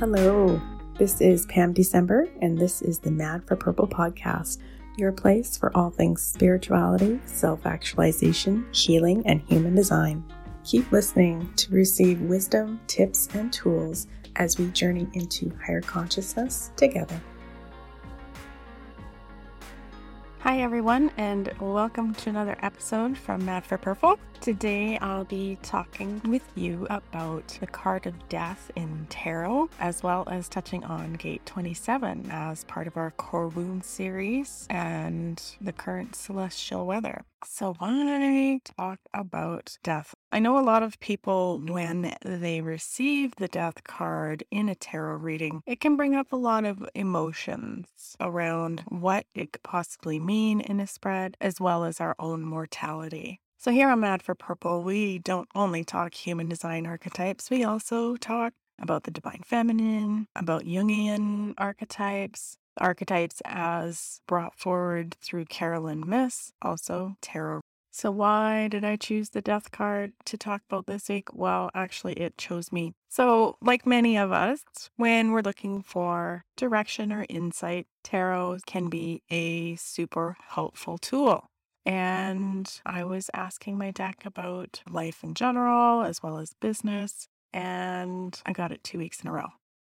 Hello, this is Pam December, and this is the Mad for Purple podcast, your place for all things spirituality, self actualization, healing, and human design. Keep listening to receive wisdom, tips, and tools as we journey into higher consciousness together. Hi, everyone, and welcome to another episode from Mad for Purple. Today, I'll be talking with you about the card of death in tarot, as well as touching on Gate 27 as part of our Core Wound series and the current celestial weather. So, why talk about death? I know a lot of people, when they receive the death card in a tarot reading, it can bring up a lot of emotions around what it could possibly mean in a spread, as well as our own mortality. So here on Mad for Purple, we don't only talk human design archetypes, we also talk about the divine feminine, about Jungian archetypes, archetypes as brought forward through Caroline Myss, also tarot. So, why did I choose the death card to talk about this week? Well, actually, it chose me. So, like many of us, when we're looking for direction or insight, tarot can be a super helpful tool. And I was asking my deck about life in general, as well as business, and I got it two weeks in a row.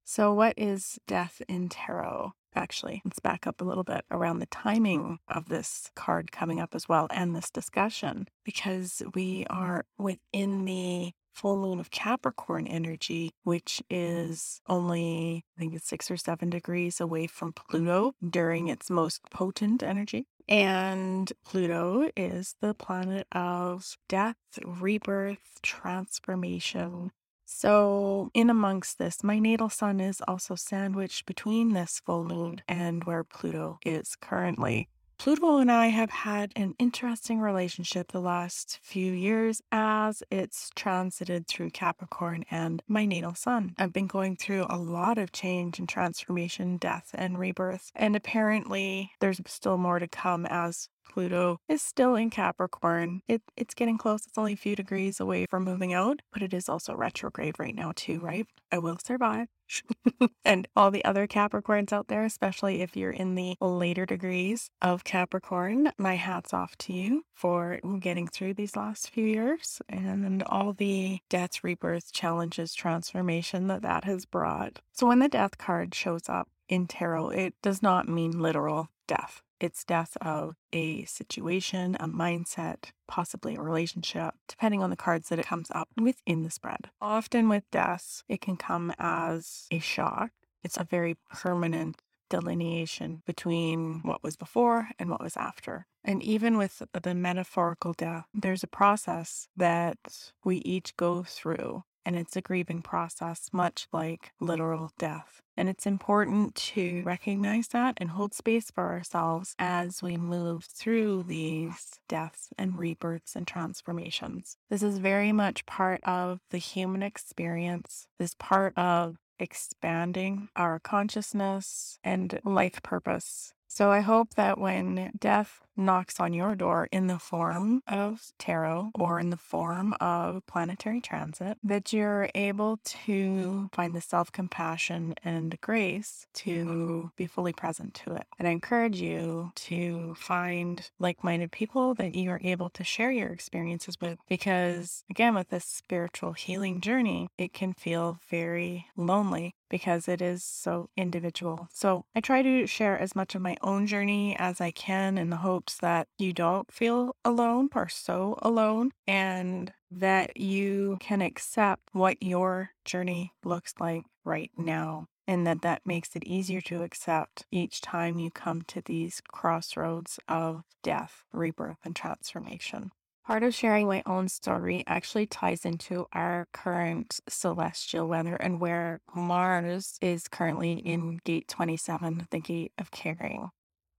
So, what is death in tarot? Actually, let's back up a little bit around the timing of this card coming up as well and this discussion, because we are within the full moon of Capricorn energy, which is only, I think it's six or seven degrees away from Pluto during its most potent energy. And Pluto is the planet of death, rebirth, transformation. So, in amongst this, my natal sun is also sandwiched between this full moon and where Pluto is currently. Pluto and I have had an interesting relationship the last few years as it's transited through Capricorn and my natal sun. I've been going through a lot of change and transformation, death and rebirth, and apparently there's still more to come as Pluto is still in Capricorn. It, it's getting close. It's only a few degrees away from moving out, but it is also retrograde right now, too, right? I will survive. and all the other Capricorns out there, especially if you're in the later degrees of Capricorn, my hat's off to you for getting through these last few years and all the death, rebirth, challenges, transformation that that has brought. So when the death card shows up in tarot, it does not mean literal death. It's death of a situation, a mindset, possibly a relationship, depending on the cards that it comes up within the spread. Often with deaths, it can come as a shock. It's a very permanent delineation between what was before and what was after. And even with the metaphorical death, there's a process that we each go through and it's a grieving process, much like literal death. And it's important to recognize that and hold space for ourselves as we move through these deaths and rebirths and transformations. This is very much part of the human experience, this part of expanding our consciousness and life purpose. So I hope that when death knocks on your door in the form of tarot or mm-hmm. in the form of planetary transit, that you're able to find the self compassion and grace to mm-hmm. be fully present to it. And I encourage you to find like minded people that you are able to share your experiences with because, again, with this spiritual healing journey, it can feel very lonely because it is so individual. So I try to share as much of my own journey as I can in the that you don't feel alone or so alone and that you can accept what your journey looks like right now and that that makes it easier to accept each time you come to these crossroads of death, rebirth, and transformation. Part of sharing my own story actually ties into our current celestial weather and where Mars is currently in gate 27, the gate of caring.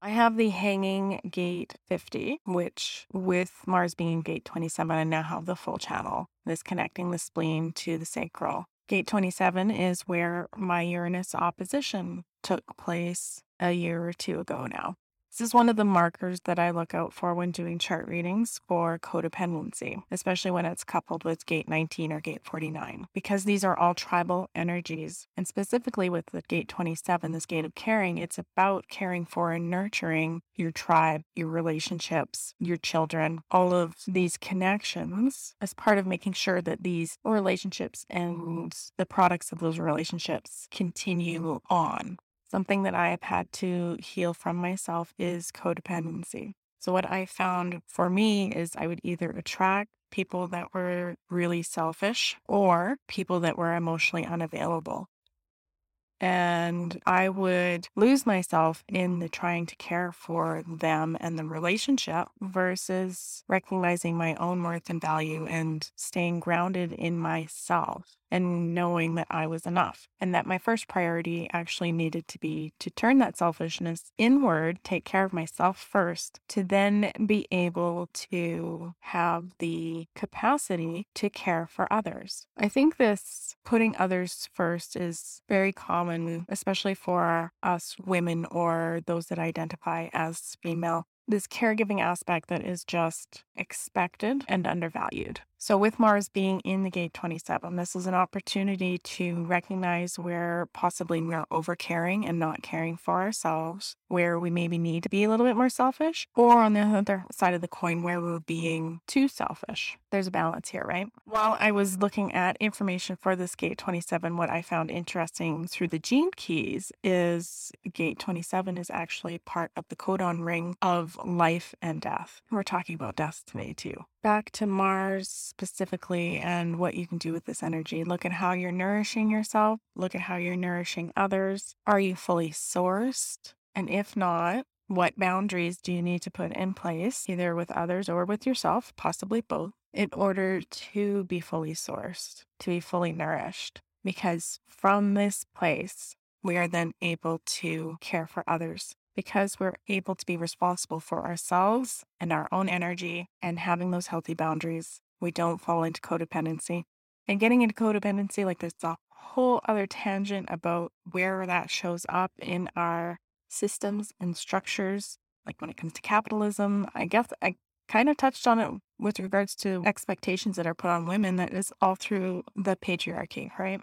I have the hanging gate 50, which with Mars being gate 27, I now have the full channel. This connecting the spleen to the sacral. Gate 27 is where my Uranus opposition took place a year or two ago now. This is one of the markers that I look out for when doing chart readings for codependency, especially when it's coupled with gate 19 or gate 49, because these are all tribal energies. And specifically with the gate 27, this gate of caring, it's about caring for and nurturing your tribe, your relationships, your children, all of these connections as part of making sure that these relationships and the products of those relationships continue on. Something that I have had to heal from myself is codependency. So, what I found for me is I would either attract people that were really selfish or people that were emotionally unavailable. And I would lose myself in the trying to care for them and the relationship versus recognizing my own worth and value and staying grounded in myself and knowing that I was enough. And that my first priority actually needed to be to turn that selfishness inward, take care of myself first, to then be able to have the capacity to care for others. I think this putting others first is very common, especially for us women or those that identify as female this caregiving aspect that is just expected and undervalued. So, with Mars being in the gate 27, this is an opportunity to recognize where possibly we are over caring and not caring for ourselves, where we maybe need to be a little bit more selfish, or on the other side of the coin, where we're being too selfish. There's a balance here, right? While I was looking at information for this gate 27, what I found interesting through the gene keys is gate 27 is actually part of the codon ring of life and death. We're talking about death today, too back to Mars specifically and what you can do with this energy. Look at how you're nourishing yourself, look at how you're nourishing others. Are you fully sourced? And if not, what boundaries do you need to put in place, either with others or with yourself, possibly both, in order to be fully sourced, to be fully nourished? Because from this place, we are then able to care for others because we're able to be responsible for ourselves and our own energy and having those healthy boundaries, we don't fall into codependency. And getting into codependency, like there's a whole other tangent about where that shows up in our systems and structures. Like when it comes to capitalism, I guess I kind of touched on it with regards to expectations that are put on women that is all through the patriarchy, right?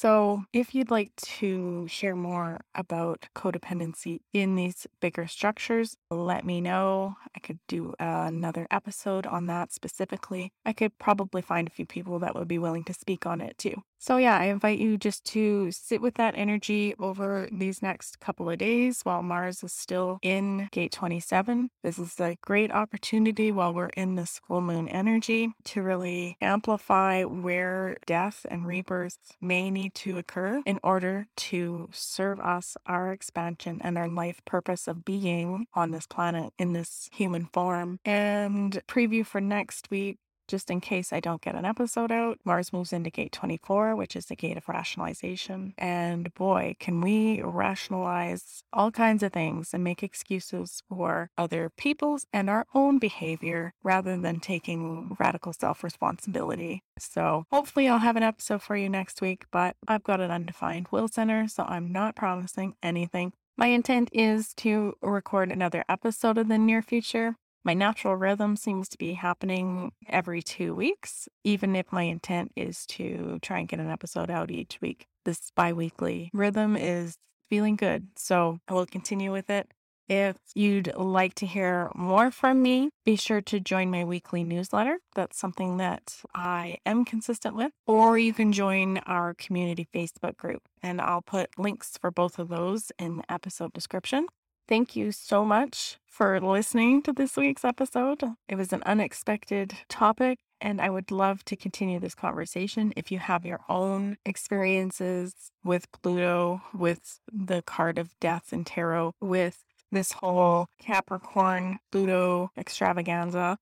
So, if you'd like to share more about codependency in these bigger structures, let me know. I could do uh, another episode on that specifically. I could probably find a few people that would be willing to speak on it too. So, yeah, I invite you just to sit with that energy over these next couple of days while Mars is still in gate 27. This is a great opportunity while we're in this full moon energy to really amplify where death and rebirth may need to occur in order to serve us, our expansion, and our life purpose of being on this planet in this human form. And preview for next week just in case I don't get an episode out, Mars moves into gate 24, which is the gate of rationalization. And boy, can we rationalize all kinds of things and make excuses for other people's and our own behavior rather than taking radical self responsibility. So hopefully I'll have an episode for you next week, but I've got an undefined will center, so I'm not promising anything. My intent is to record another episode in the near future, my natural rhythm seems to be happening every two weeks, even if my intent is to try and get an episode out each week. This bi weekly rhythm is feeling good. So I will continue with it. If you'd like to hear more from me, be sure to join my weekly newsletter. That's something that I am consistent with. Or you can join our community Facebook group, and I'll put links for both of those in the episode description. Thank you so much for listening to this week's episode. It was an unexpected topic, and I would love to continue this conversation. If you have your own experiences with Pluto, with the card of death and tarot, with this whole Capricorn Pluto extravaganza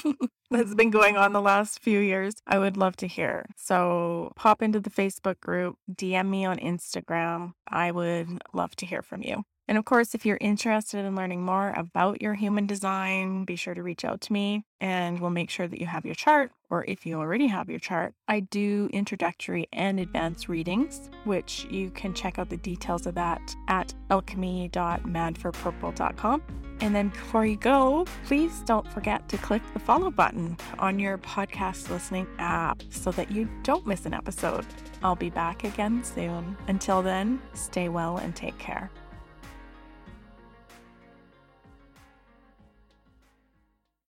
that's been going on the last few years, I would love to hear. So pop into the Facebook group, DM me on Instagram. I would love to hear from you. And of course, if you're interested in learning more about your human design, be sure to reach out to me and we'll make sure that you have your chart. Or if you already have your chart, I do introductory and advanced readings, which you can check out the details of that at alchemy.madforpurple.com. And then before you go, please don't forget to click the follow button on your podcast listening app so that you don't miss an episode. I'll be back again soon. Until then, stay well and take care.